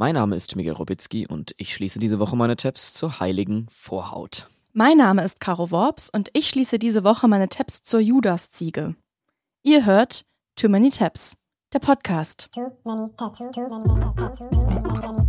Mein Name ist Miguel Robitzky und ich schließe diese Woche meine Tabs zur heiligen Vorhaut. Mein Name ist Caro Worps und ich schließe diese Woche meine Tabs zur Judasziege. Ihr hört Too Many Tabs, der Podcast. Too many tabs, too many tabs, too many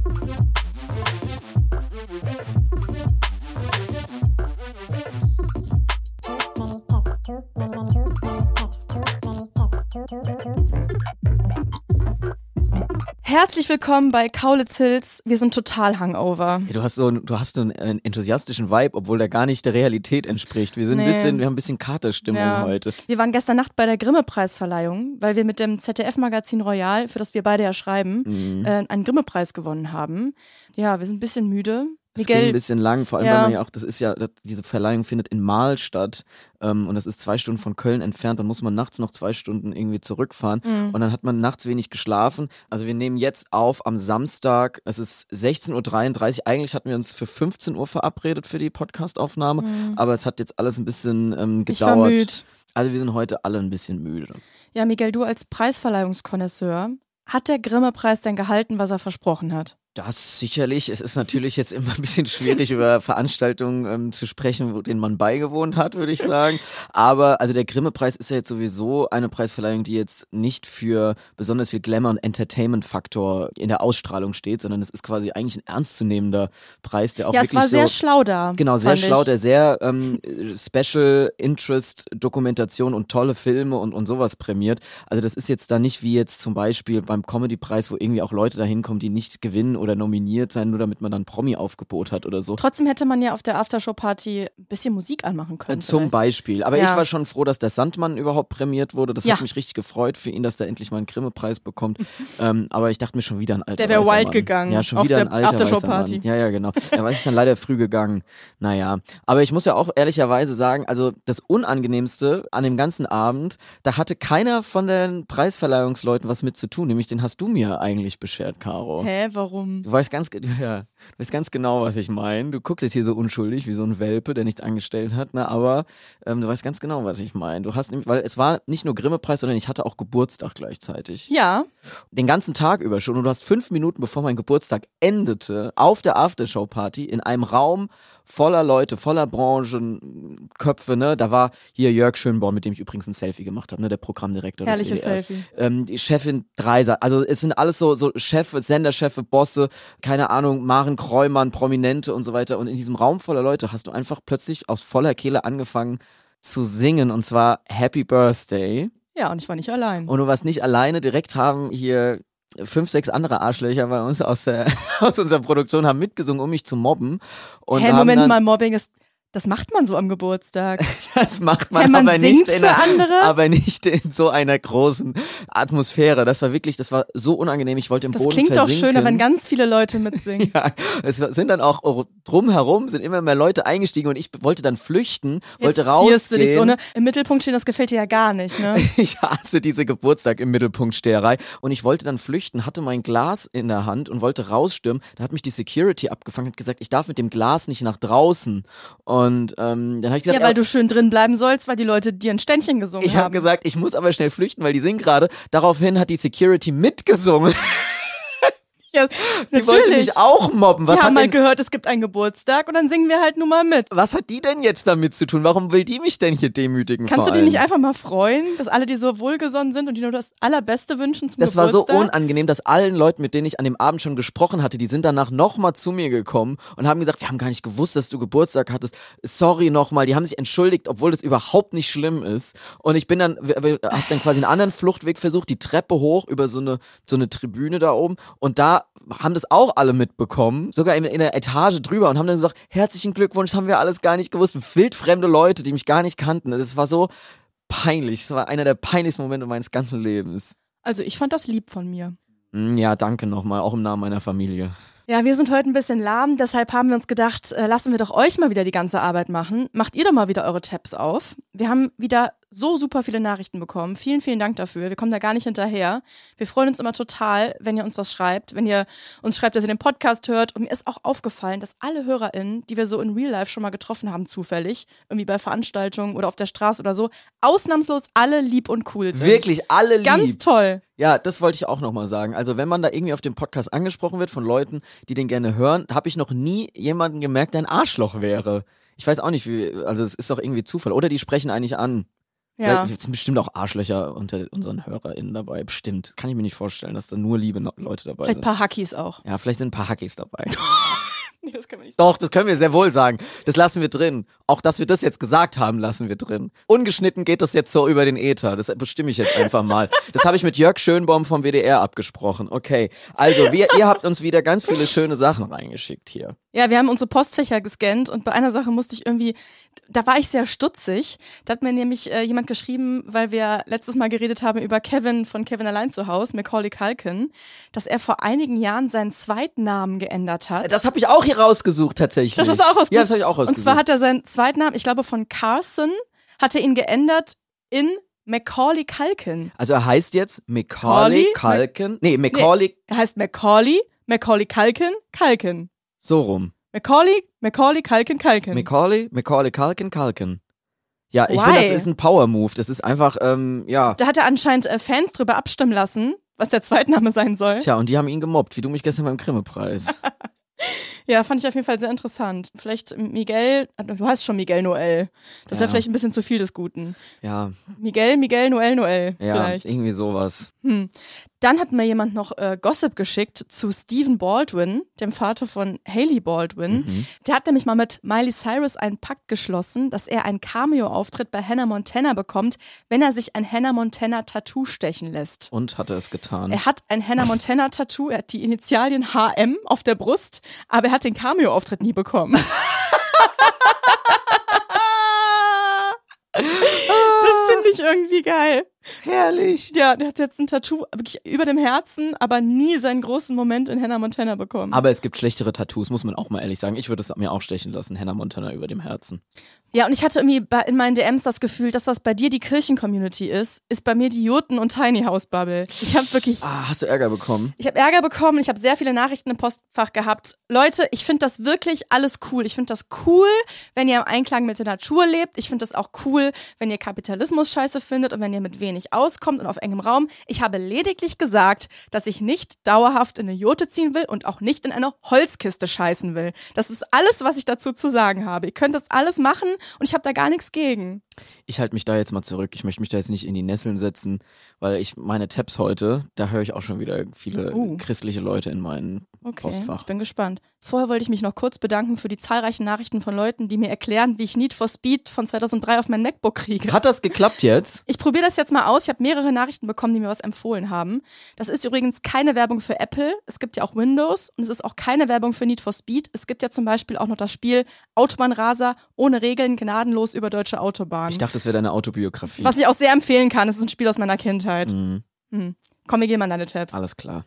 Herzlich willkommen bei Kaulitz Hills. Wir sind total hangover. Ja, du hast so, du hast so einen enthusiastischen Vibe, obwohl der gar nicht der Realität entspricht. Wir sind nee. ein bisschen, wir haben ein bisschen Katerstimmung ja. heute. Wir waren gestern Nacht bei der Grimme-Preisverleihung, weil wir mit dem ZDF-Magazin Royal, für das wir beide ja schreiben, mhm. äh, einen Grimme-Preis gewonnen haben. Ja, wir sind ein bisschen müde. Es ging ein bisschen lang, vor allem ja. weil man ja auch, das ist ja, diese Verleihung findet in Mal statt ähm, und das ist zwei Stunden von Köln entfernt, dann muss man nachts noch zwei Stunden irgendwie zurückfahren mhm. und dann hat man nachts wenig geschlafen. Also wir nehmen jetzt auf am Samstag, es ist 16.33 Uhr, eigentlich hatten wir uns für 15 Uhr verabredet für die Podcastaufnahme, mhm. aber es hat jetzt alles ein bisschen ähm, gedauert. Also wir sind heute alle ein bisschen müde. Ja, Miguel, du als Preisverleihungskonnoisseur, hat der Grimme-Preis denn gehalten, was er versprochen hat? Das sicherlich. Es ist natürlich jetzt immer ein bisschen schwierig, über Veranstaltungen ähm, zu sprechen, wo, denen man beigewohnt hat, würde ich sagen. Aber also der Grimme-Preis ist ja jetzt sowieso eine Preisverleihung, die jetzt nicht für besonders viel Glamour und Entertainment-Faktor in der Ausstrahlung steht, sondern es ist quasi eigentlich ein ernstzunehmender Preis, der auch ja, wirklich es war so, sehr schlau da. Genau, sehr schlau, der sehr ähm, Special Interest Dokumentation und tolle Filme und, und sowas prämiert. Also das ist jetzt da nicht wie jetzt zum Beispiel beim Comedy-Preis, wo irgendwie auch Leute da hinkommen, die nicht gewinnen oder oder nominiert sein, nur damit man dann Promi-Aufgebot hat oder so. Trotzdem hätte man ja auf der Aftershow-Party ein bisschen Musik anmachen können. Zum vielleicht. Beispiel. Aber ja. ich war schon froh, dass der Sandmann überhaupt prämiert wurde. Das ja. hat mich richtig gefreut für ihn, dass der endlich mal einen Grimme-Preis bekommt. ähm, aber ich dachte mir schon wieder ein alter Der wäre wild Mann. gegangen. Ja, schon wieder ein alter Aftershow-Party. Ja, ja, genau. Er ist dann leider früh gegangen. Naja. Aber ich muss ja auch ehrlicherweise sagen, also das Unangenehmste an dem ganzen Abend, da hatte keiner von den Preisverleihungsleuten was mit zu tun. Nämlich den hast du mir eigentlich beschert, Caro. Hä, warum? Du weißt ganz, ja, du weißt ganz genau, was ich meine. Du guckst jetzt hier so unschuldig wie so ein Welpe, der nichts angestellt hat, ne? aber ähm, du weißt ganz genau, was ich meine. Du hast nämlich, weil es war nicht nur Grimme-Preis, sondern ich hatte auch Geburtstag gleichzeitig. Ja. Den ganzen Tag über schon und du hast fünf Minuten, bevor mein Geburtstag endete, auf der Aftershow-Party in einem Raum voller Leute, voller Branchenköpfe, ne? Da war hier Jörg Schönborn, mit dem ich übrigens ein Selfie gemacht habe, ne? Der Programmdirektor Herrliches des WDRs. Selfie. Ähm, die Chefin Dreiser, also es sind alles so, so Chefs, Senderchefe, Bosse, keine Ahnung, Maren Kreumann, Prominente und so weiter. Und in diesem Raum voller Leute hast du einfach plötzlich aus voller Kehle angefangen zu singen und zwar Happy Birthday. Ja, und ich war nicht allein. Und du warst nicht alleine, direkt haben hier fünf, sechs andere Arschlöcher bei uns aus, der, aus unserer Produktion haben mitgesungen, um mich zu mobben. Und hey, Moment mal, Mobbing ist das macht man so am Geburtstag. Das macht man, man aber, nicht in einer, aber nicht in so einer großen Atmosphäre. Das war wirklich, das war so unangenehm. Ich wollte im das Boden klingt versinken. doch schöner, wenn ganz viele Leute mitsingen. ja, es sind dann auch drumherum sind immer mehr Leute eingestiegen und ich wollte dann flüchten, wollte Jetzt rausgehen. Du dich so, ne? Im Mittelpunkt stehen, das gefällt dir ja gar nicht, ne? ich hasse diese Geburtstag im Mittelpunkt Steherei und ich wollte dann flüchten, hatte mein Glas in der Hand und wollte rausstürmen. Da hat mich die Security abgefangen, hat gesagt, ich darf mit dem Glas nicht nach draußen. Und ähm, dann habe ich gesagt, ja, weil du schön drin bleiben sollst, weil die Leute dir ein Ständchen gesungen ich haben. Ich habe gesagt, ich muss aber schnell flüchten, weil die singen gerade. Daraufhin hat die Security mitgesungen. Ja, die natürlich. wollte mich auch mobben. Was die haben mal denn, gehört, es gibt einen Geburtstag und dann singen wir halt nun mal mit. Was hat die denn jetzt damit zu tun? Warum will die mich denn hier demütigen? Kannst du die nicht einfach mal freuen, dass alle dir so wohlgesonnen sind und die nur das Allerbeste wünschen zum das Geburtstag? Das war so unangenehm, dass allen Leuten, mit denen ich an dem Abend schon gesprochen hatte, die sind danach nochmal zu mir gekommen und haben gesagt, wir haben gar nicht gewusst, dass du Geburtstag hattest. Sorry nochmal. Die haben sich entschuldigt, obwohl das überhaupt nicht schlimm ist. Und ich bin dann, hab dann quasi einen anderen Fluchtweg versucht, die Treppe hoch über so eine, so eine Tribüne da oben und da haben das auch alle mitbekommen, sogar in, in der Etage drüber und haben dann gesagt, herzlichen Glückwunsch, haben wir alles gar nicht gewusst. Wildfremde Leute, die mich gar nicht kannten. Es war so peinlich. Es war einer der peinlichsten Momente meines ganzen Lebens. Also ich fand das lieb von mir. Hm, ja, danke nochmal, auch im Namen meiner Familie. Ja, wir sind heute ein bisschen lahm, deshalb haben wir uns gedacht, äh, lassen wir doch euch mal wieder die ganze Arbeit machen. Macht ihr doch mal wieder eure Tabs auf. Wir haben wieder so super viele Nachrichten bekommen. Vielen, vielen Dank dafür. Wir kommen da gar nicht hinterher. Wir freuen uns immer total, wenn ihr uns was schreibt, wenn ihr uns schreibt, dass ihr den Podcast hört. Und mir ist auch aufgefallen, dass alle HörerInnen, die wir so in Real Life schon mal getroffen haben, zufällig, irgendwie bei Veranstaltungen oder auf der Straße oder so, ausnahmslos alle lieb und cool sind. Wirklich alle lieb. Ganz toll. Ja, das wollte ich auch nochmal sagen. Also wenn man da irgendwie auf dem Podcast angesprochen wird von Leuten, die den gerne hören, habe ich noch nie jemanden gemerkt, der ein Arschloch wäre. Ich weiß auch nicht, wie, also es ist doch irgendwie Zufall. Oder die sprechen eigentlich an. Ja. Vielleicht sind bestimmt auch Arschlöcher unter unseren HörerInnen dabei. Bestimmt. Kann ich mir nicht vorstellen, dass da nur liebe Leute dabei Vielleicht ein sind. paar Hackies auch. Ja, vielleicht sind ein paar Hackis dabei. Nee, das können wir nicht Doch, das können wir sehr wohl sagen. Das lassen wir drin. Auch, dass wir das jetzt gesagt haben, lassen wir drin. Ungeschnitten geht das jetzt so über den Äther. Das bestimme ich jetzt einfach mal. Das habe ich mit Jörg Schönbaum vom WDR abgesprochen. Okay. Also, wir, ihr habt uns wieder ganz viele schöne Sachen reingeschickt hier. Ja, wir haben unsere Postfächer gescannt und bei einer Sache musste ich irgendwie, da war ich sehr stutzig. Da hat mir nämlich äh, jemand geschrieben, weil wir letztes Mal geredet haben über Kevin von Kevin allein zu Hause, Macaulay Culkin, dass er vor einigen Jahren seinen Zweitnamen geändert hat. Das habe ich auch hier rausgesucht, tatsächlich. Das du auch rausgesucht? Ja, das habe ich auch rausgesucht. Und zwar hat er seinen Zweitnamen, ich glaube von Carson, hat er ihn geändert in Macaulay Culkin. also, er heißt jetzt Macaulay? Culkin. Nee, Macaulay, Er heißt Macaulay, Macaulay Culkin, Culkin. So rum. Macaulay, Macaulay Culkin, Culkin. Macaulay, Macaulay Culkin, Culkin. Ja, ich finde, das ist ein Power-Move. Das ist einfach, ähm, ja. da hat er anscheinend äh, Fans drüber abstimmen lassen, was der Zweitname sein soll. Tja, und die haben ihn gemobbt, wie du mich gestern beim Grimme-Preis. Ja, fand ich auf jeden Fall sehr interessant. Vielleicht Miguel, äh, du heißt schon Miguel Noel. Das wäre Ja. vielleicht ein bisschen zu viel des Guten. Ja, Miguel, Miguel, Noel, Noel. ja, Vielleicht. irgendwie sowas. Hm. Dann hat mir jemand noch äh, Gossip geschickt zu Stephen Baldwin, dem Vater von Haley Baldwin. Mhm. Der hat nämlich mal mit Miley Cyrus einen Pakt geschlossen, dass er einen Cameo-Auftritt bei Hannah Montana bekommt, wenn er sich ein Hannah Montana-Tattoo stechen lässt. Und hat er es getan. Er hat ein Hannah Montana-Tattoo, er hat die Initialien HM auf der Brust, aber er hat den Cameo-Auftritt nie bekommen. das finde ich irgendwie geil. Herrlich. Ja, der hat jetzt ein Tattoo wirklich über dem Herzen, aber nie seinen großen Moment in Hannah Montana bekommen. Aber es gibt schlechtere Tattoos, muss man auch mal ehrlich sagen. Ich würde es mir auch stechen lassen, Hannah Montana über dem Herzen. ja, und ich hatte irgendwie in meinen DMs das Gefühl, das, was bei dir die Kirchen-Community ist, ist bei mir die Joten- und Tiny-House-Bubble. Ich habe wirklich Ah, hast du Ärger bekommen? Ich habe Ärger bekommen, ich habe sehr viele Nachrichten im Postfach gehabt. Leute, ich finde das wirklich alles cool. Ich finde das cool, wenn ihr im Einklang mit der Natur lebt. Ich finde das auch cool, wenn ihr Kapitalismus scheiße findet und wenn ihr mit wenig auskommt und auf engem Raum. Ich habe lediglich gesagt, dass ich nicht dauerhaft in eine Jote ziehen will und auch nicht in eine Holzkiste scheißen will. Das ist alles, was ich dazu zu sagen habe. Ihr könnt das alles machen und ich habe da gar nichts gegen. Ich halte mich da jetzt mal zurück. Ich möchte mich da jetzt nicht in die Nesseln setzen, weil ich meine Tabs heute, da höre ich auch schon wieder viele Uh. christliche Leute in meinen Okay, Postfach. ich bin gespannt. Vorher wollte ich mich noch kurz bedanken für die zahlreichen Nachrichten von Leuten, die mir erklären, wie ich Need for Speed von 2003 auf mein MacBook kriege. Hat das geklappt jetzt? Ich probiere das jetzt mal aus. Ich habe mehrere Nachrichten bekommen, die mir was empfohlen haben. Das ist übrigens keine Werbung für Apple. Es gibt ja auch Windows und es ist auch keine Werbung für Need for Speed. Es gibt ja zum Beispiel auch noch das Spiel Autobahnraser ohne Regeln gnadenlos über deutsche Autobahnen. Ich dachte, das wäre deine Autobiografie. was ich auch sehr empfehlen kann. Es ist ein Spiel aus meiner Kindheit. Mhm, Hm. Komm, wir gehen mal in deine Tabs. alles klar.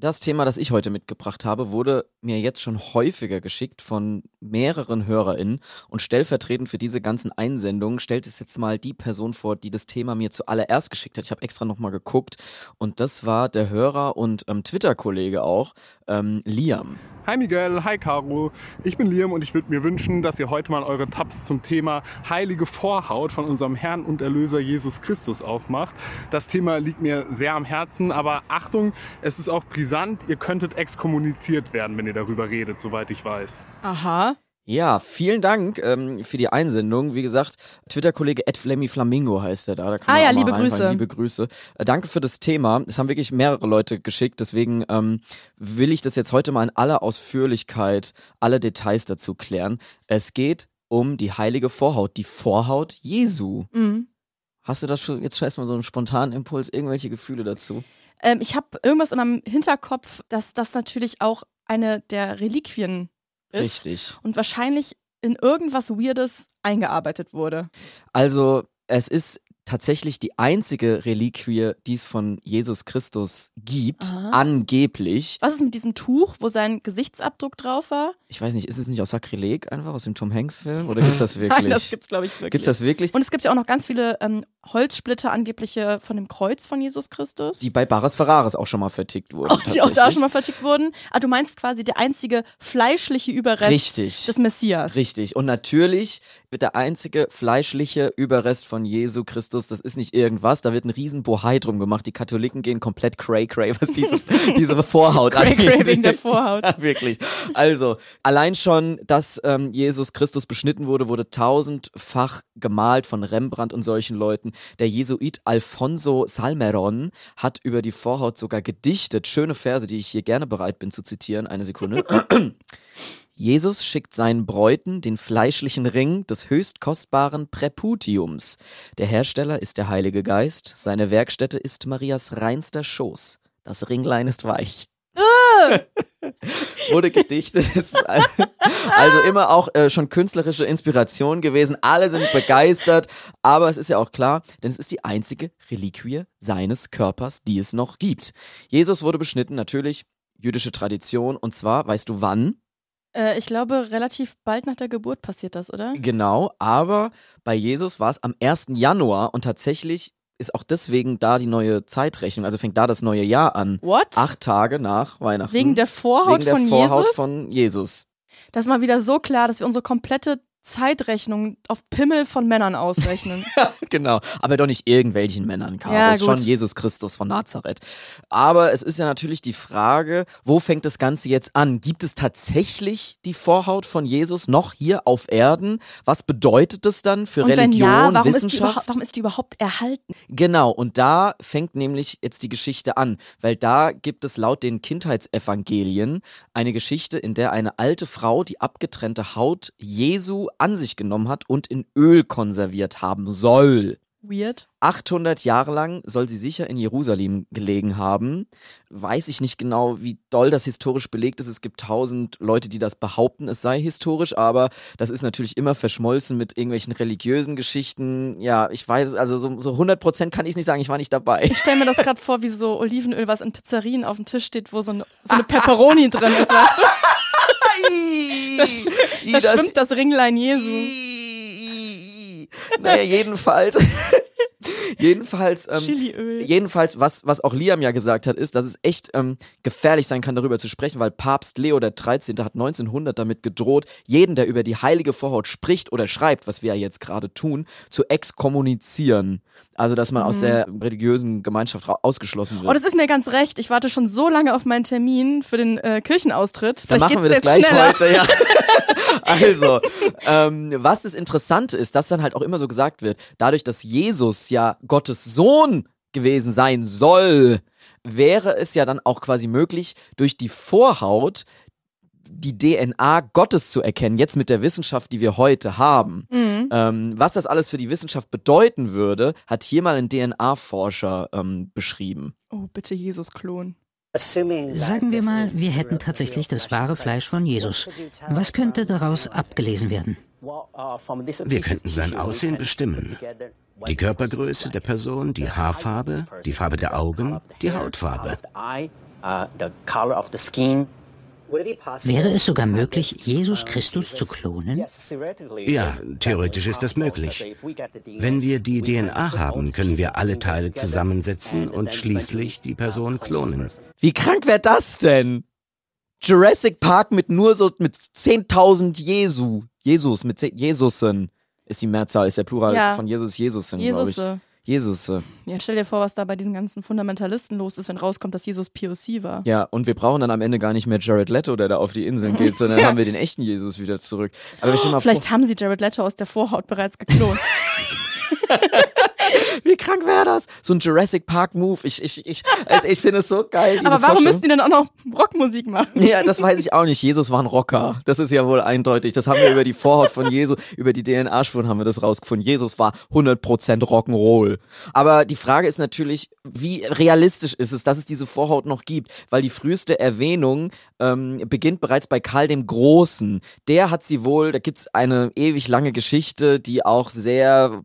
Das Thema, das ich heute mitgebracht habe, wurde mir jetzt schon häufiger geschickt von mehreren HörerInnen und stellvertretend für diese ganzen Einsendungen stellt es jetzt mal die Person vor, die das Thema mir zuallererst geschickt hat. Ich habe extra nochmal geguckt und das war der Hörer und ähm, Twitter-Kollege auch, ähm, Liam. Hi Miguel, hi Caro. Ich bin Liam und ich würde mir wünschen, dass ihr heute mal eure Tabs zum Thema heilige Vorhaut von unserem Herrn und Erlöser Jesus Christus aufmacht. Das Thema liegt mir sehr am Herzen, aber Achtung, es ist auch brisant. Ihr könntet exkommuniziert werden, wenn ihr darüber redet, soweit ich weiß. Aha. Ja, vielen Dank ähm, für die Einsendung. Wie gesagt, Twitter-Kollege Ed Flemmy Flamingo heißt er da. da kann Ah ja, liebe. Grüße. Liebe Grüße. Äh, danke für das Thema. Es haben wirklich mehrere Leute geschickt, deswegen ähm, will ich das jetzt heute mal in aller Ausführlichkeit, alle Details dazu klären. Es geht um die heilige Vorhaut, die Vorhaut Jesu. Mhm. Hast du das schon jetzt schon erstmal so einen spontanen Impuls, irgendwelche Gefühle dazu? Ähm, ich habe irgendwas in meinem Hinterkopf, dass das natürlich auch eine der Reliquien ist Richtig. und wahrscheinlich in irgendwas Weirdes eingearbeitet wurde. Also, es ist tatsächlich die einzige Reliquie, die es von Jesus Christus gibt, Aha. angeblich. Was ist mit diesem Tuch, wo sein Gesichtsabdruck drauf war? Ich weiß nicht, ist es nicht aus Sakrileg einfach aus dem Tom Hanks Film oder gibt's das wirklich? Nein, das gibt's glaube ich wirklich. Gibt's das wirklich? Und es gibt ja auch noch ganz viele ähm, Holzsplitter angebliche von dem Kreuz von Jesus Christus. Die bei Barras Ferraris auch schon mal vertickt wurden. auch, die auch da schon mal vertickt wurden. Ah, du meinst quasi der einzige fleischliche Überrest Richtig. des Messias. Richtig. Und natürlich wird der einzige fleischliche Überrest von Jesu Christus, das ist nicht irgendwas, da wird ein riesen Bohai drum gemacht. Die Katholiken gehen komplett cray cray, was diese, diese Vorhaut Cray cray angeht. wegen der Vorhaut. Ja, wirklich. Also, allein schon, dass ähm, Jesus Christus beschnitten wurde, wurde tausendfach gemalt von Rembrandt und solchen Leuten. Der Jesuit Alfonso Salmeron hat über die Vorhaut sogar gedichtet. Schöne Verse, die ich hier gerne bereit bin zu zitieren. Eine Sekunde. Jesus schickt seinen Bräuten den fleischlichen Ring des höchst kostbaren Präputiums. Der Hersteller ist der Heilige Geist, seine Werkstätte ist Marias reinster Schoß. Das Ringlein ist weich. Wurde gedichtet. also immer auch äh, schon künstlerische Inspiration gewesen. Alle sind begeistert, aber es ist ja auch klar, denn es ist die einzige Reliquie seines Körpers, die es noch gibt. Jesus wurde beschnitten, natürlich jüdische Tradition, und zwar, weißt du wann? Äh, ich glaube, relativ bald nach der Geburt passiert das, oder? Genau, aber bei Jesus war es am 1. Januar und tatsächlich ist auch deswegen da die neue Zeitrechnung, also fängt da das neue Jahr an. What? Acht Tage nach Weihnachten. Wegen der Vorhaut Wegen der von Vorhaut Jesus? von Jesus. Das ist mal wieder so klar, dass wir unsere komplette Zeitrechnung auf Pimmel von Männern ausrechnen. genau, aber doch nicht irgendwelchen Männern, Caro. Ja, ist schon. Jesus Christus von Nazareth. Aber es ist ja natürlich die Frage, wo fängt das Ganze jetzt an? Gibt es tatsächlich die Vorhaut von Jesus noch hier auf Erden? Was bedeutet das dann für Und wenn Religion, ja, warum ist, Wissenschaft? überhaupt, warum ist die überhaupt erhalten? Genau, und da fängt nämlich jetzt die Geschichte an, weil da gibt es laut den Kindheitsevangelien eine Geschichte, in der eine alte Frau die abgetrennte Haut Jesu an sich genommen hat und in Öl konserviert haben soll. Weird. 800 Jahre lang soll sie sicher in Jerusalem gelegen haben. Weiß ich nicht genau, wie doll das historisch belegt ist. Es gibt tausend Leute, die das behaupten, es sei historisch, aber das ist natürlich immer verschmolzen mit irgendwelchen religiösen Geschichten. Ja, ich weiß, also so, so 100 Prozent kann ich nicht sagen, ich war nicht dabei. Ich stelle mir das gerade vor, wie so Olivenöl, was in Pizzerien auf dem Tisch steht, wo so eine, so eine Pepperoni drin ist. Weißt du? Da das- schwimmt das Ringlein Jesu. Naja, jedenfalls. Jedenfalls. Ähm, Chiliöl. Jedenfalls, was, was auch Liam ja gesagt hat, ist, dass es echt ähm, gefährlich sein kann, darüber zu sprechen, weil Papst Leo der 13. hat 1900 damit gedroht, jeden, der über die heilige Vorhaut spricht oder schreibt, was wir ja jetzt gerade tun, zu exkommunizieren. Also, dass man aus der religiösen Gemeinschaft ausgeschlossen wird. Oh, das ist mir ganz recht. Ich warte schon so lange auf meinen Termin für den äh, Kirchenaustritt. Dann Vielleicht machen wir das jetzt gleich schneller. heute, ja. also, ähm, was das Interessante ist, dass dann halt auch immer so gesagt wird, dadurch, dass Jesus ja Gottes Sohn gewesen sein soll, wäre es ja dann auch quasi möglich, durch die Vorhaut die DNA Gottes zu erkennen, jetzt mit der Wissenschaft, die wir heute haben. Mhm. Ähm, was das alles für die Wissenschaft bedeuten würde, hat hier mal ein DNA-Forscher ähm, beschrieben. Oh, bitte Jesus-Klon. Sagen wir mal, wir hätten tatsächlich das wahre Fleisch von Jesus. Was könnte daraus abgelesen werden? Wir könnten sein Aussehen bestimmen. Die Körpergröße der Person, die Haarfarbe, die Farbe der Augen, die Hautfarbe. Wäre es sogar möglich, Jesus Christus zu klonen? Ja, theoretisch ist das möglich. Wenn wir die DNA haben, können wir alle Teile zusammensetzen und schließlich die Person klonen. Wie krank wäre das denn? Jurassic Park mit nur so mit 10.000 Jesu. Jesus, mit 10 Jesusen. Ist die Mehrzahl, ist der Plural Ja. ist von Jesus, Jesusen, glaube Jesus. ich. Jesusse. Ja, stell dir vor, was da bei diesen ganzen Fundamentalisten los ist, wenn rauskommt, dass Jesus POC war. Ja, und wir brauchen dann am Ende gar nicht mehr Jared Leto, der da auf die Inseln geht, sondern dann haben wir den echten Jesus wieder zurück. Aber mal Vielleicht haben sie Jared Leto aus der Vorhaut bereits geklont. wie krank wäre das? So ein Jurassic Park Move. Ich, ich, ich, also ich finde es so geil. Aber warum müssten die dann auch noch Rockmusik machen? Ja, das weiß ich auch nicht. Jesus war ein Rocker. Das ist ja wohl eindeutig. Das haben wir über die Vorhaut von Jesus, über die DNA-Spuren haben wir das rausgefunden. Jesus war 100% Rock'n'Roll. Aber die Frage ist natürlich, wie realistisch ist es, dass es diese Vorhaut noch gibt? Weil die früheste Erwähnung ähm, beginnt bereits bei Karl dem Großen. Der hat sie wohl, da gibt's eine ewig lange Geschichte, die auch sehr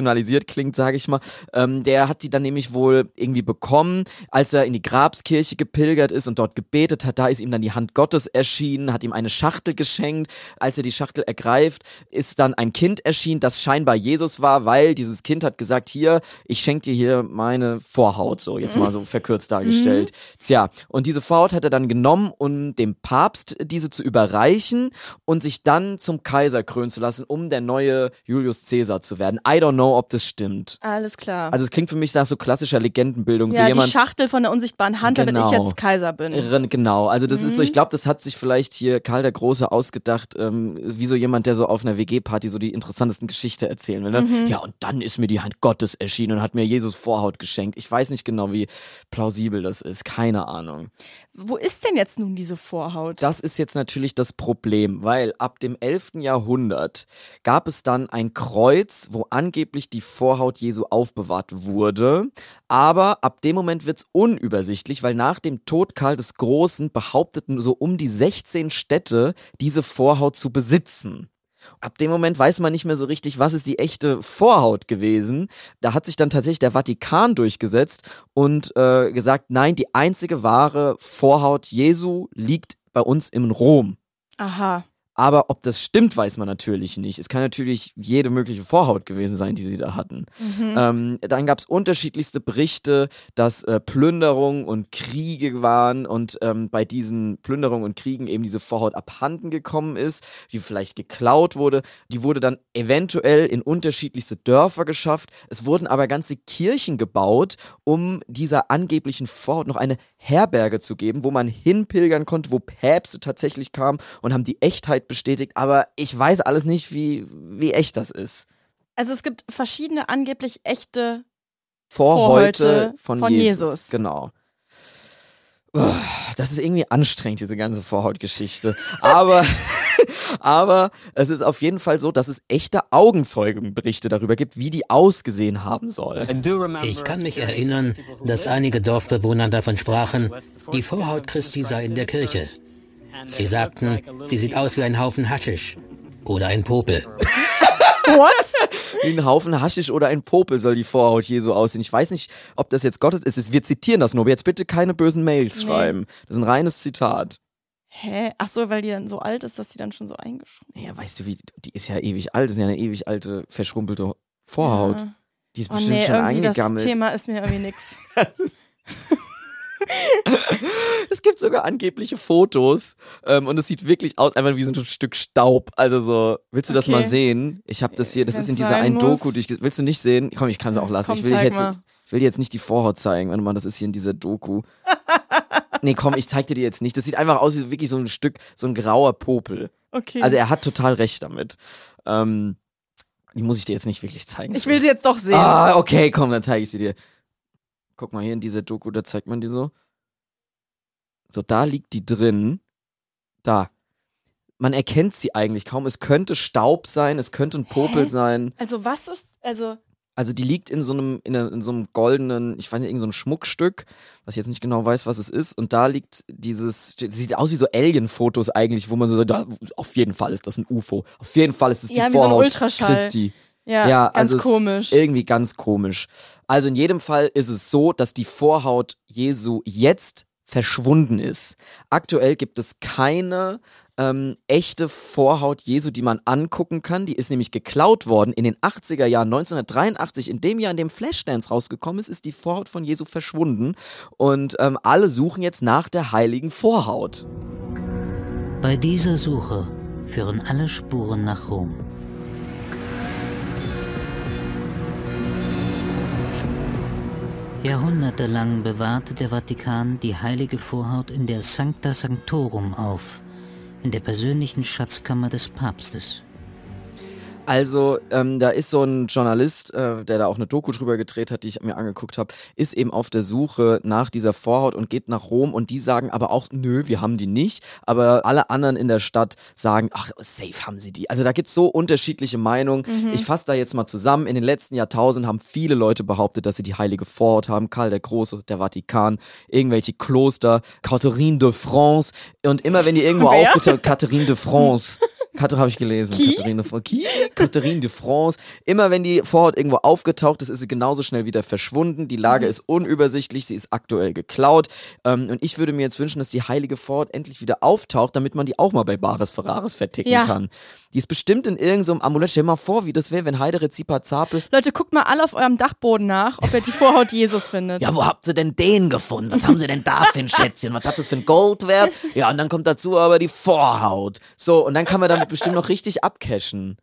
fiktionalisiert klingt, sage ich mal. Ähm, der hat die dann nämlich wohl irgendwie bekommen, als er in die Grabskirche gepilgert ist und dort gebetet hat. Da ist ihm dann die Hand Gottes erschienen, hat ihm eine Schachtel geschenkt. Als er die Schachtel ergreift, ist dann ein Kind erschienen, das scheinbar Jesus war, weil dieses Kind hat gesagt, hier, ich schenke dir hier meine Vorhaut, so jetzt mal so verkürzt dargestellt. Mhm. Tja, und diese Vorhaut hat er dann genommen, um dem Papst diese zu überreichen und sich dann zum Kaiser krönen zu lassen, um der neue Julius Caesar zu werden. I don't know, ob das stimmt. Alles klar. Also es klingt für mich nach so klassischer Legendenbildung. Ja, so jemand, die Schachtel von der unsichtbaren Hand, genau. damit ich jetzt Kaiser bin. Genau, also das mhm. ist so, ich glaube, das hat sich vielleicht hier Karl der Große ausgedacht, ähm, wie so jemand, der so auf einer WG-Party so die interessantesten Geschichte erzählen will. Ne? Mhm. Ja, und dann ist mir die Hand Gottes erschienen und hat mir Jesus Vorhaut geschenkt. Ich weiß nicht genau, wie plausibel das ist. Keine Ahnung. Wo ist denn jetzt nun diese Vorhaut? Das ist jetzt natürlich das Problem, weil ab dem 11. Jahrhundert gab es dann ein Kreuz, wo angeblich die Vorhaut Jesu aufbewahrt wurde. Aber ab dem Moment wird es unübersichtlich, weil nach dem Tod Karl des Großen behaupteten so um die 16 Städte, diese Vorhaut zu besitzen. Ab dem Moment weiß man nicht mehr so richtig, was ist die echte Vorhaut gewesen. Da hat sich dann tatsächlich der Vatikan durchgesetzt und äh, gesagt, nein, die einzige wahre Vorhaut Jesu liegt bei uns in Rom. Aha. Aber ob das stimmt, weiß man natürlich nicht. Es kann natürlich jede mögliche Vorhaut gewesen sein, die sie da hatten. Mhm. Ähm, dann gab es unterschiedlichste Berichte, dass äh, Plünderungen und Kriege waren und ähm, bei diesen Plünderungen und Kriegen eben diese Vorhaut abhanden gekommen ist, die vielleicht geklaut wurde. Die wurde dann eventuell in unterschiedlichste Dörfer geschafft. Es wurden aber ganze Kirchen gebaut, um dieser angeblichen Vorhaut noch eine Herberge zu geben, wo man hinpilgern konnte, wo Päpste tatsächlich kamen und haben die Echtheit bestätigt. Aber ich weiß alles nicht, wie, wie echt das ist. Also es gibt verschiedene angeblich echte Vorhäute, Vorhäute von, von Jesus. Jesus. Genau. Das ist irgendwie anstrengend, diese ganze Vorhautgeschichte. Aber Aber es ist auf jeden Fall so, dass es echte Augenzeugenberichte darüber gibt, wie die ausgesehen haben soll. Ich kann mich erinnern, dass einige Dorfbewohner davon sprachen, die Vorhaut Christi sei in der Kirche. Sie sagten, sie sieht aus wie ein Haufen Haschisch oder ein Popel. What? Wie ein Haufen Haschisch oder ein Popel soll die Vorhaut Jesu aussehen. Ich weiß nicht, ob das jetzt Gottes ist. Wir zitieren das nur. Aber jetzt bitte keine bösen Mails schreiben. Das ist ein reines Zitat. Hä? Ach so, weil die dann so alt ist, dass sie dann schon so eingeschrumpft ist. Ja, weißt du, wie, die ist ja ewig alt, das ist ja eine ewig alte, verschrumpelte Vorhaut. Ja. Die ist oh, bestimmt nee, schon eingegammelt. Das Thema ist mir irgendwie nix. es gibt sogar angebliche Fotos ähm, und es sieht wirklich aus, einfach wie so ein Stück Staub. Also so, willst du das mal sehen? Ich habe das hier, das Wenn's ist in dieser einen Doku, die ich, willst du nicht sehen? Komm, ich kann es auch lassen. Komm, ich will jetzt, ich will dir jetzt nicht die Vorhaut zeigen. Warte mal, das ist hier in dieser Doku. nee, komm, ich zeig dir die jetzt nicht. Das sieht einfach aus wie wirklich so ein Stück, so ein grauer Popel. Okay. Also er hat total recht damit. Ähm, die muss ich dir jetzt nicht wirklich zeigen. Ich will sie jetzt doch sehen. Ah, okay, komm, dann zeige ich sie dir. Guck mal hier in dieser Doku, da zeigt man die so. So, da liegt die drin. Da. Man erkennt sie eigentlich kaum. Es könnte Staub sein, es könnte ein Popel Hä? sein. Also was ist, also also die liegt in so einem, in, in so einem goldenen, ich weiß nicht, irgendein so Schmuckstück, was ich jetzt nicht genau weiß, was es ist. Und da liegt dieses, sieht aus wie so Alien-Fotos eigentlich, wo man so, da, auf jeden Fall ist das ein UFO. Auf jeden Fall ist es die ja, Vorhaut wie so ein Ultraschall. Christi. Ja, ja ganz also komisch. Irgendwie ganz komisch. Also in jedem Fall ist es so, dass die Vorhaut Jesu jetzt verschwunden ist. Aktuell gibt es keine ähm, echte Vorhaut Jesu, die man angucken kann. Die ist nämlich geklaut worden in den 80er Jahren. 1983, in dem Jahr, in dem Flashdance rausgekommen ist, ist die Vorhaut von Jesu verschwunden. Und ähm, alle suchen jetzt nach der heiligen Vorhaut. Bei dieser Suche führen alle Spuren nach Rom. Jahrhundertelang bewahrte der Vatikan die heilige Vorhaut in der Sancta Sanctorum auf, in der persönlichen Schatzkammer des Papstes. Also, ähm, da ist so ein Journalist, äh, der da auch eine Doku drüber gedreht hat, die ich mir angeguckt habe, ist eben auf der Suche nach dieser Vorhaut und geht nach Rom und die sagen aber auch, nö, wir haben die nicht. Aber alle anderen in der Stadt sagen, ach, safe haben sie die. Also da gibt es so unterschiedliche Meinungen. Mhm. Ich fasse da jetzt mal zusammen. In den letzten Jahrtausenden haben viele Leute behauptet, dass sie die heilige Vorhaut haben. Karl der Große, der Vatikan, irgendwelche Kloster, Catherine de France. Und immer wenn die irgendwo aufgetaucht, Catherine de France. Katrin habe ich gelesen. Qui? Katharine de, Qui? Catherine de France. Immer wenn die Vorhaut irgendwo aufgetaucht ist, ist sie genauso schnell wieder verschwunden. Die Lage Mhm. ist unübersichtlich, sie ist aktuell geklaut. Ähm, und ich würde mir jetzt wünschen, dass die heilige Vorhaut endlich wieder auftaucht, damit man die auch mal bei Bares Ferraris verticken Ja. kann. Die ist bestimmt in irgendeinem so Amulett. Stell dir mal vor, wie das wäre, wenn Heide Rezipa Zapel. Leute, guckt mal alle auf eurem Dachboden nach, ob ihr die Vorhaut Jesus findet. Ja, wo habt ihr denn den gefunden? Was haben sie denn da für ein Schätzchen? Was hat das für ein Goldwert? Ja, und dann kommt dazu aber die Vorhaut. So, und dann kann man damit bestimmt noch richtig abcashen.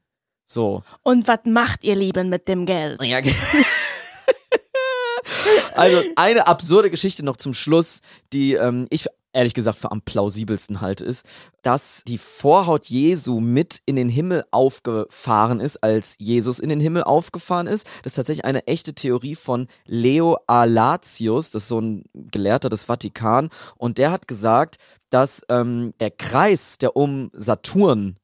So. Und was macht ihr Lieben mit dem Geld? Ja, also eine absurde Geschichte noch zum Schluss, die ähm, ich ehrlich gesagt für am plausibelsten halte, ist, dass die Vorhaut Jesu mit in den Himmel aufgefahren ist, als Jesus in den Himmel aufgefahren ist. Das ist tatsächlich eine echte Theorie von Leo Alatius, das ist so ein Gelehrter des Vatikan, und der hat gesagt, dass ähm, der Kreis, der um Saturn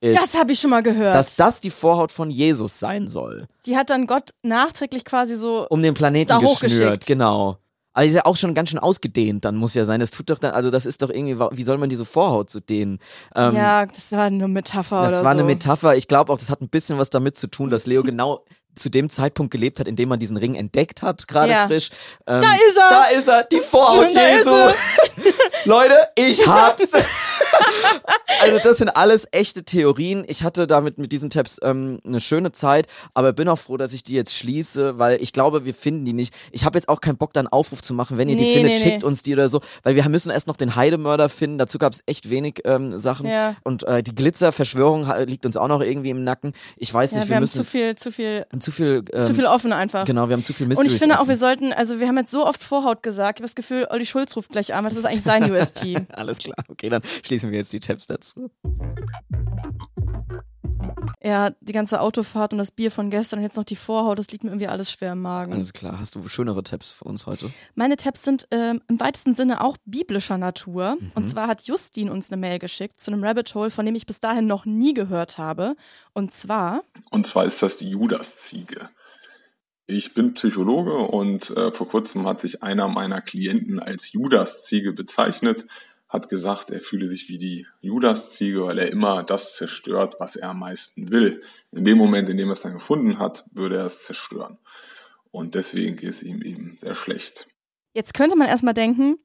ist, Das habe ich schon mal gehört. dass das die Vorhaut von Jesus sein soll die hat dann Gott nachträglich quasi so. um den Planeten geschnürt, genau. Aber ist ja auch schon ganz schön ausgedehnt, dann muss ja sein. Das tut doch dann, also das ist doch irgendwie, wie soll man diese Vorhaut so dehnen? Ähm, ja, das war eine Metapher das oder war so. eine Metapher. Ich glaube auch, das hat ein bisschen was damit zu tun, dass Leo genau zu dem Zeitpunkt gelebt hat, in dem man diesen Ring entdeckt hat, gerade Ja. frisch. Ähm, Da ist er! Da ist er, die Vorhaut Jesu. Leute, ich hab's. also das sind alles echte Theorien. Ich hatte damit mit diesen Tabs ähm, eine schöne Zeit, aber bin auch froh, dass ich die jetzt schließe, weil ich glaube, wir finden die nicht. Ich habe jetzt auch keinen Bock, da einen Aufruf zu machen, wenn ihr die Nee, findet, nee, schickt nee. uns die oder so, weil wir müssen erst noch den Heidemörder finden. Dazu gab es echt wenig ähm, Sachen Ja. und äh, die Glitzerverschwörung liegt uns auch noch irgendwie im Nacken. Ich weiß Ja, nicht, wir, wir, haben müssen zu viel, zu viel, zu viel, ähm, zu viel offen einfach. Genau, wir haben zu viel Und Mysteries ich finde auch, offen. wir sollten, also wir haben jetzt so oft Vorhaut gesagt, ich habe das Gefühl, Olli Schulz ruft gleich an, weil das ist eigentlich sein USP. Alles klar, okay, dann schließen wir jetzt die Tabs dazu. Ja, die ganze Autofahrt und das Bier von gestern und jetzt noch die Vorhaut, das liegt mir irgendwie alles schwer im Magen. Alles klar, hast du schönere Tabs für uns heute? Meine Tabs sind ähm, im weitesten Sinne auch biblischer Natur. Mhm. Und zwar hat Justin uns eine Mail geschickt zu einem Rabbit Hole, von dem ich bis dahin noch nie gehört habe. Und zwar, Und zwar ist das die Judasziege. Ich bin Psychologe und äh, vor kurzem hat sich einer meiner Klienten als Judasziege bezeichnet, hat gesagt, er fühle sich wie die Judasziege, weil er immer das zerstört, was er am meisten will. In dem Moment, in dem er es dann gefunden hat, würde er es zerstören. Und deswegen geht es ihm eben sehr schlecht. jetzt könnte man erstmal denken,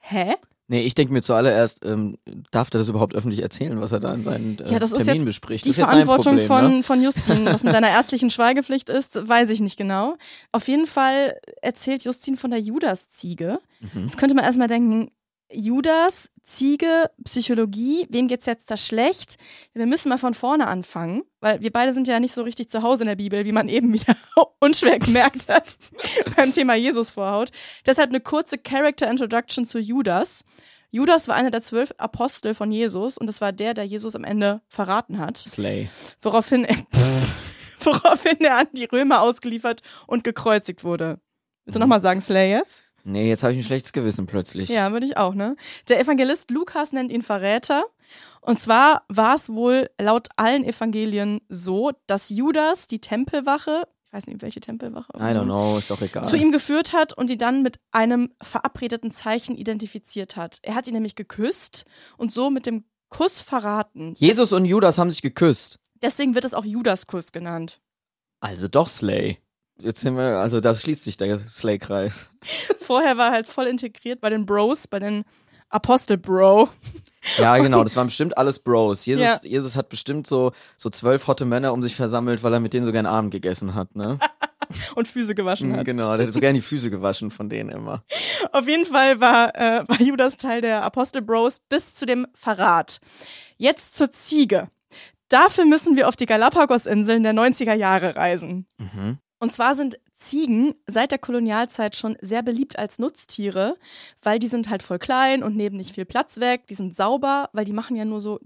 hä? Nee, ich denke mir zuallererst, ähm, darf der das überhaupt öffentlich erzählen, was er da in seinen äh, Ja, das ist Termin jetzt bespricht? Die das ist jetzt sein Verantwortung Problem, von, ne? von Justin, was mit deiner ärztlichen Schweigepflicht ist, weiß ich nicht genau. Auf jeden Fall erzählt Justin von der Judas-Ziege. Mhm. Jetzt könnte man erstmal denken, Judas, Ziege, Psychologie, wem geht's jetzt da schlecht? Wir müssen mal von vorne anfangen, weil wir beide sind ja nicht so richtig zu Hause in der Bibel, wie man eben wieder unschwer gemerkt hat beim Thema Jesus vorhaut. Deshalb eine kurze Character Introduction zu Judas. Judas war einer der zwölf Apostel von Jesus und es war der, der Jesus am Ende verraten hat Slay. woraufhin er, woraufhin er an die Römer ausgeliefert und gekreuzigt wurde. Willst du nochmal sagen, Slay jetzt? Nee, jetzt habe ich ein schlechtes Gewissen plötzlich. Ja, würde ich auch, ne? Der Evangelist Lukas nennt ihn Verräter. Und zwar war es wohl laut allen Evangelien so, dass Judas die Tempelwache, ich weiß nicht, welche Tempelwache, I don't know, ist doch egal. zu ihm geführt hat und die dann mit einem verabredeten Zeichen identifiziert hat. Er hat ihn nämlich geküsst und so mit dem Kuss verraten. Jesus und Judas haben sich geküsst. Deswegen wird es auch Judaskuss genannt. Also doch Slay. Jetzt sind wir, also da schließt sich der Slay-Kreis. Vorher war er halt voll integriert bei den Bros, bei den Apostel Bro. Ja, genau, das waren bestimmt alles Bros. Jesus, Ja. Jesus hat bestimmt so, so zwölf hotte Männer um sich versammelt, weil er mit denen so gern Abend gegessen hat, ne? und Füße gewaschen hat. genau, der hat so gern die Füße gewaschen von denen immer. Auf jeden Fall war, äh, war Judas Teil der Apostel Bros bis zu dem Verrat. Jetzt zur Ziege. Dafür müssen wir auf die Galapagos-Inseln der 90er Jahre reisen. Mhm. Und zwar sind Ziegen seit der Kolonialzeit schon sehr beliebt als Nutztiere, weil die sind halt voll klein und nehmen nicht viel Platz weg. Die sind sauber, weil die machen ja nur so,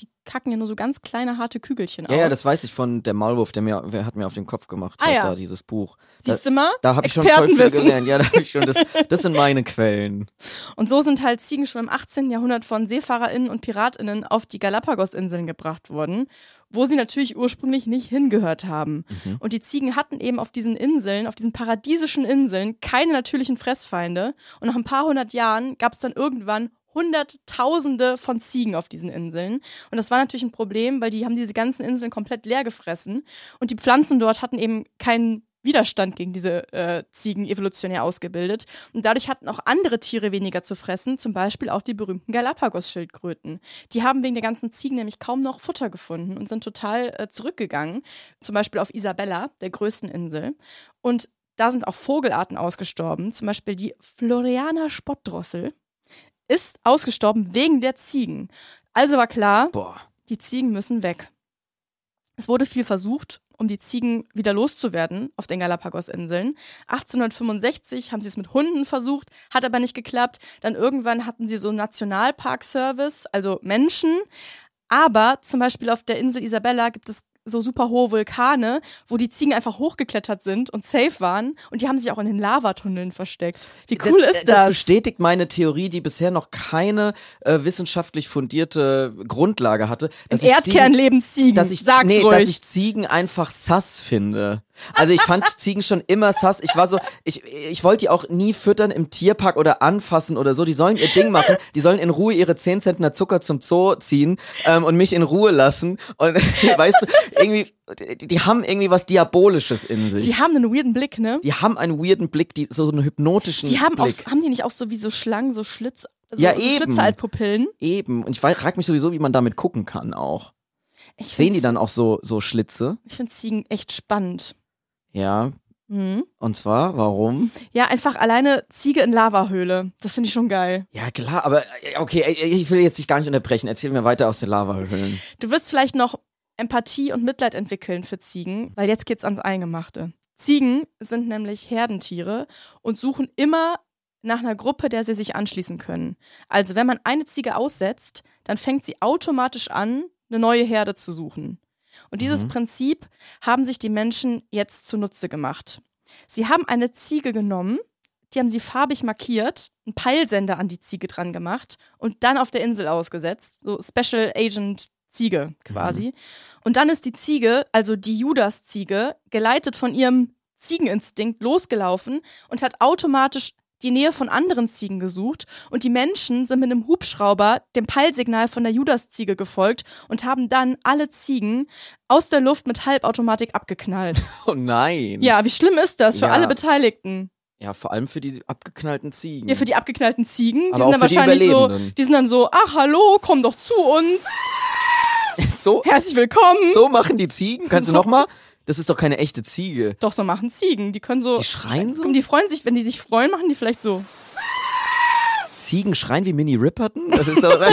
die kacken ja nur so ganz kleine harte Kügelchen Ja, aus. ja, das weiß ich von der Maulwurf, der mir, wer hat mir auf den Kopf gemacht, Ah, hat ja. da dieses Buch. Da, Siehst du mal? da habe ich schon voll viel gelernt. Ja, da ich schon, das, das sind meine Quellen. Und so sind halt Ziegen schon im 18. Jahrhundert von SeefahrerInnen und PiratInnen auf die Galapagos-Inseln gebracht worden, wo sie natürlich ursprünglich nicht hingehört haben. Mhm. Und die Ziegen hatten eben auf diesen Inseln, auf diesen paradiesischen Inseln, keine natürlichen Fressfeinde. Und nach ein paar hundert Jahren gab es dann irgendwann Hunderttausende von Ziegen auf diesen Inseln. Und das war natürlich ein Problem, weil die haben diese ganzen Inseln komplett leer gefressen. Und die Pflanzen dort hatten eben keinen Widerstand gegen diese äh, Ziegen evolutionär ausgebildet. Und dadurch hatten auch andere Tiere weniger zu fressen, zum Beispiel auch die berühmten Galapagos-Schildkröten. Die haben wegen der ganzen Ziegen nämlich kaum noch Futter gefunden und sind total äh, zurückgegangen, zum Beispiel auf Isabella, der größten Insel. Und da sind auch Vogelarten ausgestorben, zum Beispiel die Floriana Spottdrossel ist ausgestorben wegen der Ziegen. Also war klar, Boah. die Ziegen müssen weg. Es wurde viel versucht, um die Ziegen wieder loszuwerden auf den Galapagos-Inseln. 1865 haben sie es mit Hunden versucht, hat aber nicht geklappt. Dann irgendwann hatten sie so Nationalpark-Service, also Menschen. Aber zum Beispiel auf der Insel Isabella gibt es so super hohe Vulkane, wo die Ziegen einfach hochgeklettert sind und safe waren und die haben sich auch in den Lavatunneln versteckt. Wie cool das, ist das? Das bestätigt meine Theorie, die bisher noch keine äh, wissenschaftlich fundierte Grundlage hatte. Im Dass ich Erdkern Ziegen- leben Ziegen. Dass ich, Sag's nee, ruhig. dass ich Ziegen einfach sass finde. Also ich fand Ziegen schon immer sass. Ich war so, ich, ich wollte die auch nie füttern im Tierpark oder anfassen oder so. Die sollen ihr Ding machen. Die sollen in Ruhe ihre 10 Zentner Zucker zum Zoo ziehen ähm, und mich in Ruhe lassen. Und weißt du, irgendwie, die, die haben irgendwie was Diabolisches in sich. die haben einen weirden Blick, ne? Die haben einen weirden Blick, die, so einen hypnotischen Die haben auch, Blick. haben die nicht auch so wie so Schlangen, so Schlitz, so, Ja, so eben. Schlitzaltpupillen? Eben. Und ich frage mich sowieso, wie man damit gucken kann auch. Ich Sehen die dann auch so, so Schlitze? Ich finde Ziegen echt spannend. Ja. Mhm. Und zwar, warum? Ja, einfach alleine Ziege in Lavahöhle. Das finde ich schon geil. Ja, klar, aber äh, okay, äh, ich will jetzt dich gar nicht unterbrechen. Erzähl mir weiter aus den Lavahöhlen. Du wirst vielleicht noch Empathie und Mitleid entwickeln für Ziegen, weil jetzt geht's ans Eingemachte. Ziegen sind nämlich Herdentiere und suchen immer nach einer Gruppe, der sie sich anschließen können. Also wenn man eine Ziege aussetzt, dann fängt sie automatisch an, eine neue Herde zu suchen. Und dieses Mhm. Prinzip haben sich die Menschen jetzt zunutze gemacht. Sie haben eine Ziege genommen, die haben sie farbig markiert, einen Peilsender an die Ziege dran gemacht und dann auf der Insel ausgesetzt. So Special Agent Ziege quasi. Und dann ist die Ziege, also die Judas-Ziege, geleitet von ihrem Ziegeninstinkt losgelaufen und hat automatisch die Nähe von anderen Ziegen gesucht und die Menschen sind mit einem Hubschrauber dem Peilsignal von der Judas-Ziege gefolgt und haben dann alle Ziegen aus der Luft mit Halbautomatik abgeknallt. Oh nein. Ja, wie schlimm ist das für Ja. alle Beteiligten? Ja, vor allem für die abgeknallten Ziegen. Ja, für die abgeknallten Ziegen, die Aber sind auch dann für die wahrscheinlich so, die sind dann so, ach hallo, komm doch zu uns, so, herzlich willkommen. so machen die Ziegen? Kannst du noch mal? Das ist doch keine echte Ziege. Doch, so machen Ziegen. Die können so. Die schreien so? Die freuen sich, wenn die sich freuen, machen die vielleicht so. Ziegen schreien wie Mini Ripperton? Das ist doch.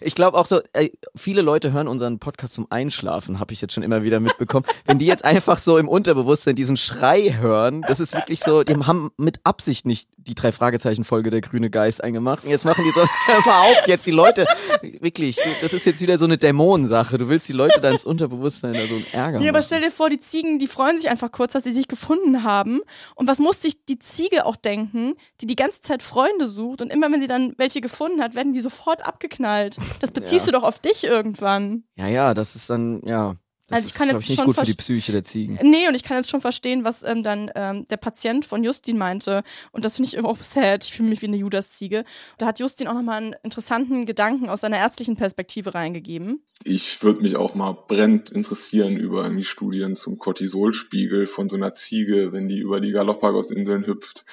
Ich glaube auch so, ey, viele Leute hören unseren Podcast zum Einschlafen, habe ich jetzt schon immer wieder mitbekommen. Wenn die jetzt einfach so im Unterbewusstsein diesen Schrei hören, das ist wirklich so, die haben mit Absicht nicht die drei Fragezeichen Folge der grüne Geist eingemacht. Und jetzt machen die so, hör mal auf, jetzt die Leute, wirklich, das ist jetzt wieder so eine Dämonensache. Du willst die Leute da ins Unterbewusstsein da so ärgern. Ja, aber machen. stell dir vor, die Ziegen, die freuen sich einfach kurz, dass sie sich gefunden haben. Und was muss sich die Ziege auch denken, die die ganze Zeit Freunde sucht und immer wenn sie dann welche gefunden hat, werden die sofort abgeknallt. Das beziehst Ja. du doch auf dich irgendwann. ja, ja, das ist dann, ja. Das Also ich kann ist, jetzt ich, nicht schon gut für die Psyche der Ziegen. Nee, und ich kann jetzt schon verstehen, was ähm, dann ähm, der Patient von Justin meinte. Und das finde ich auch sad. Ich fühle mich wie eine Judas-Ziege. Da hat Justin auch nochmal einen interessanten Gedanken aus seiner ärztlichen Perspektive reingegeben. Ich würde mich auch mal brennend interessieren über irgendwie Studien zum Cortisolspiegel von so einer Ziege, wenn die über die Galapagos-Inseln hüpft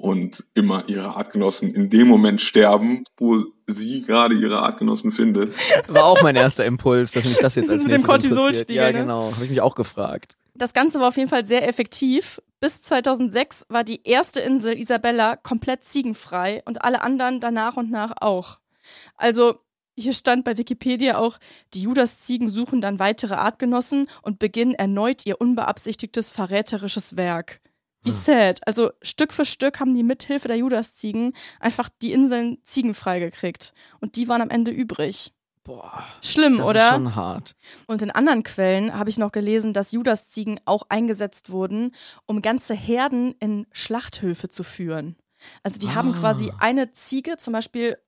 und immer ihre Artgenossen in dem Moment sterben, wo sie gerade ihre Artgenossen findet. War auch mein erster Impuls, dass mich das jetzt als Mit dem Cortisolspiegel, interessiert. Ja, ne? genau. Habe ich mich auch gefragt. Das Ganze war auf jeden Fall sehr effektiv. Bis 2006 war die erste Insel Isabella komplett ziegenfrei und alle anderen dann nach und nach auch. Also hier stand bei Wikipedia auch, die Judas-Ziegen suchen dann weitere Artgenossen und beginnen erneut ihr unbeabsichtigtes verräterisches Werk. Wie sad. Also Stück für Stück haben die mithilfe der Judas-Ziegen einfach die Inseln ziegenfrei gekriegt. Und die waren am Ende übrig. Boah, Schlimm, das oder? ist schon hart. Und in anderen Quellen habe ich noch gelesen, dass Judasziegen auch eingesetzt wurden, um ganze Herden in Schlachthöfe zu führen. Also die haben Ah. quasi eine Ziege, zum Beispiel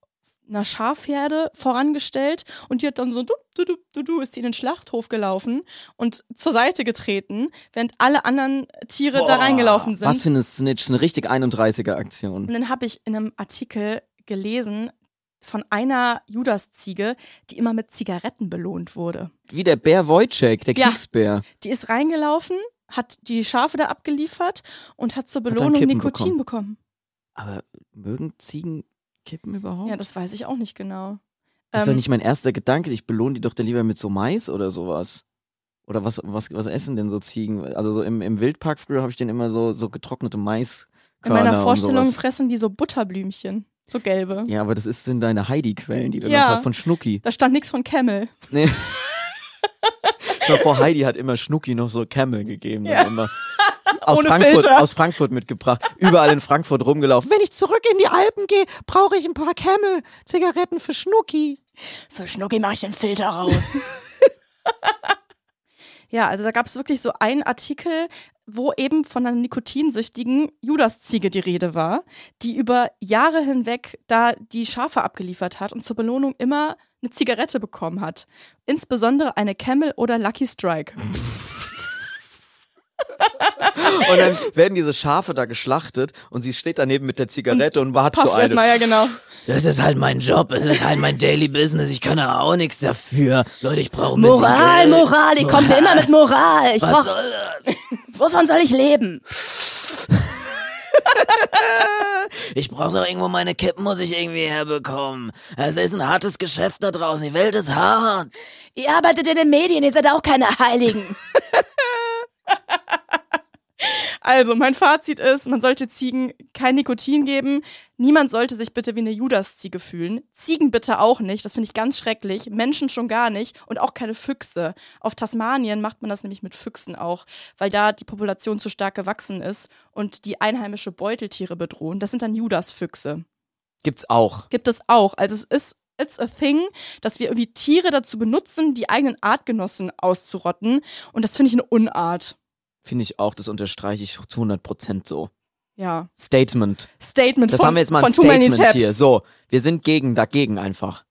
einer Schafherde, vorangestellt und die hat dann so du, du, du, du, du, ist die in den Schlachthof gelaufen und zur Seite getreten, während alle anderen Tiere da Boah, reingelaufen sind. Was für eine Snitch, eine richtig 31er Aktion. Und dann habe ich in einem Artikel gelesen von einer Judasziege, die immer mit Zigaretten belohnt wurde. Wie der Bär Wojciech, der Ja. Kriegsbär. Die ist reingelaufen, hat die Schafe da abgeliefert und hat zur Belohnung Kippen Nikotin bekommen. Aber mögen Ziegen Kippen überhaupt? Ja, das weiß ich auch nicht genau. Das ist doch Ähm, nicht mein erster Gedanke. Ich belohne die doch dann lieber mit so Mais oder sowas. Oder was, was, was essen denn so Ziegen? Also so im, im Wildpark früher habe ich den immer so, so getrocknete Mais. In meiner Vorstellung fressen die so Butterblümchen. So gelbe. Ja, aber das ist in deine Heidi-Quellen, die du Ja. noch hast von Schnucki. Da stand nichts von Camel. Nee. Vor, Heidi hat immer Schnucki noch so Camel gegeben. Ja. Immer. Aus Ohne Frankfurt, Filter. aus Frankfurt mitgebracht. Überall in Frankfurt rumgelaufen. Wenn ich zurück in die Alpen gehe, brauche ich ein paar Camel. Zigaretten für Schnucki. Für Schnucki mache ich den Filter raus. ja, also da gab es wirklich so einen Artikel, wo eben von einer nikotinsüchtigen Judasziege die Rede war, die über Jahre hinweg da die Schafe abgeliefert hat und zur Belohnung immer eine Zigarette bekommen hat. Insbesondere eine Camel oder Lucky Strike. Und dann werden diese Schafe da geschlachtet und sie steht daneben mit der Zigarette und hat so eine. erstmal, ja genau. Das ist halt mein Job, es ist halt mein Daily Business, ich kann da auch nichts dafür. Leute, ich brauche ein Moral, Moral, ich komme immer mit Moral. Ich Was brauch, soll das? wovon soll ich leben? Ich brauche doch irgendwo meine Kippen, muss ich irgendwie herbekommen. Es ist ein hartes Geschäft da draußen, die Welt ist hart. Ihr arbeitet in den Medien, ihr seid auch keine Heiligen. Also, mein Fazit ist, man sollte Ziegen kein Nikotin geben. Niemand sollte sich bitte wie eine Judasziege fühlen. Ziegen bitte auch nicht, das finde ich ganz schrecklich. Menschen schon gar nicht und auch keine Füchse. Auf Tasmanien macht man das nämlich mit Füchsen auch, weil da die Population zu stark gewachsen ist und die einheimische Beuteltiere bedrohen. Das sind dann Judasfüchse. Gibt's auch. Gibt es auch. Also es ist It's a thing, dass wir irgendwie Tiere dazu benutzen, die eigenen Artgenossen auszurotten. Und das finde ich eine Unart. Finde ich auch, das unterstreiche ich zu 100 Prozent so. Ja. Statement. Statement Das von, haben wir jetzt mal ein Statement hier. So, wir sind gegen, dagegen einfach.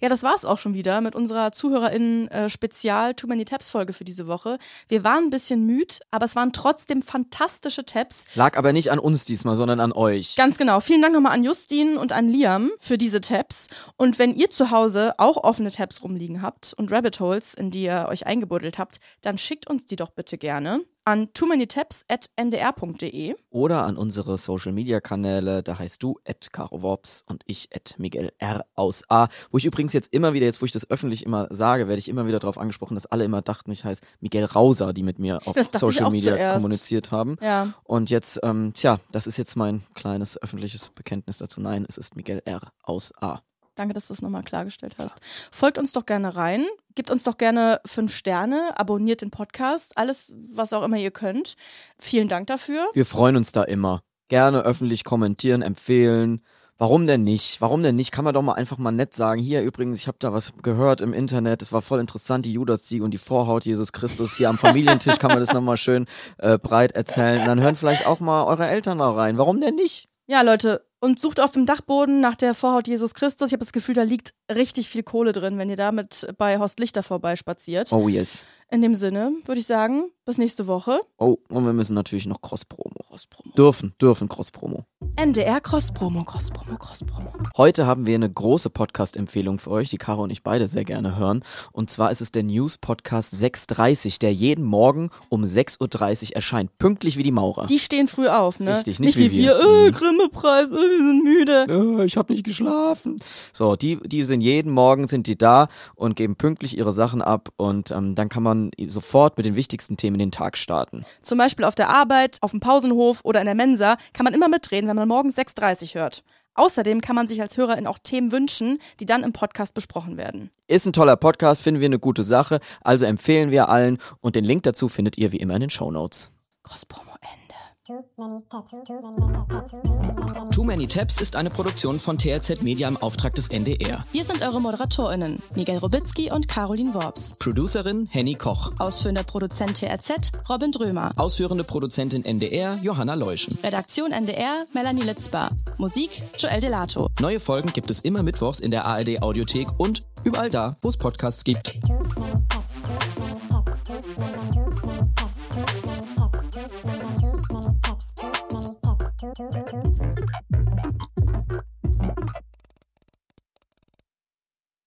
Ja, das war's auch schon wieder mit unserer ZuhörerInnen äh, Too Many Tabs Folge für diese Woche. Wir waren ein bisschen müde, aber es waren trotzdem fantastische Tabs. Lag aber nicht an uns diesmal, sondern an euch. Ganz genau. Vielen Dank nochmal an Justin und an Liam für diese Tabs. Und wenn ihr zu Hause auch offene Tabs rumliegen habt und Rabbit Holes, in die ihr euch eingebuddelt habt, dann schickt uns die doch bitte gerne an too many tabs at ndr.de. Oder an unsere Social Media Kanäle, da heißt du at Caro Worps und ich at Miguel R aus A. Wo ich übrigens jetzt immer wieder, jetzt wo ich das öffentlich immer sage, werde ich immer wieder darauf angesprochen, dass alle immer dachten, ich heiße Miguel Rauser, die mit mir auf Social Media zuerst. kommuniziert haben. Ja. Und jetzt, ähm, tja, das ist jetzt mein kleines öffentliches Bekenntnis dazu. Nein, es ist Miguel R aus A. Danke, dass du es nochmal klargestellt hast. Folgt uns doch gerne rein, gebt uns doch gerne fünf Sterne, abonniert den Podcast, alles, was auch immer ihr könnt. Vielen Dank dafür. Wir freuen uns da immer. Gerne öffentlich kommentieren, empfehlen. Warum denn nicht? Warum denn nicht? Kann man doch mal einfach mal nett sagen. Hier übrigens, ich habe da was gehört im Internet. Es war voll interessant, die Judas-Siege und die Vorhaut Jesus Christus. Hier am Familientisch kann man das nochmal schön äh, breit erzählen. Und dann hören vielleicht auch mal eure Eltern mal rein. Warum denn nicht? Ja, Leute, und sucht auf dem Dachboden nach der Vorhaut Jesus Christus. Ich habe das Gefühl, da liegt richtig viel Kohle drin, wenn ihr damit bei Horst Lichter vorbeispaziert. Oh yes. In dem Sinne würde ich sagen, bis nächste Woche. Oh, und wir müssen natürlich noch Cross-Promo. Cross-Promo. Dürfen, dürfen Cross-Promo. NDR Cross-Promo, Cross-Promo, Cross-Promo. Heute haben wir eine große Podcast-Empfehlung für euch, die Caro und ich beide sehr gerne hören. Und zwar ist es der News-Podcast 6.30, der jeden Morgen um 6.30 Uhr erscheint. Pünktlich wie die Maurer. Die stehen früh auf, ne? Richtig, nicht wie, wie wir. wir. Äh, Mhm. Grimme-Preis, äh, wir sind müde. Äh, ich habe nicht geschlafen. So, die, die sind jeden Morgen sind die da und geben pünktlich ihre Sachen ab und ähm, dann kann man sofort mit den wichtigsten Themen den Tag starten. Zum Beispiel auf der Arbeit, auf dem Pausenhof oder in der Mensa kann man immer mitreden, wenn man morgens 6.30 hört. Außerdem kann man sich als Hörerin auch Themen wünschen, die dann im Podcast besprochen werden. Ist ein toller Podcast, finden wir eine gute Sache, also empfehlen wir allen und den Link dazu findet ihr wie immer in den Shownotes. Cross-Promo Ende. Too Many Tabs ist eine Produktion von TRZ Media im Auftrag des NDR. Wir sind eure ModeratorInnen, Miguel Robitzky und Caroline Worps. Producerin Henny Koch. Ausführender Produzent TRZ, Robin Drömer. Ausführende Produzentin NDR Johanna Leuschen. Redaktion NDR, Melanie Litzbar. Musik, Joel Delato. Neue Folgen gibt es immer mittwochs in der ARD Audiothek und überall da, wo es Podcasts gibt. Too many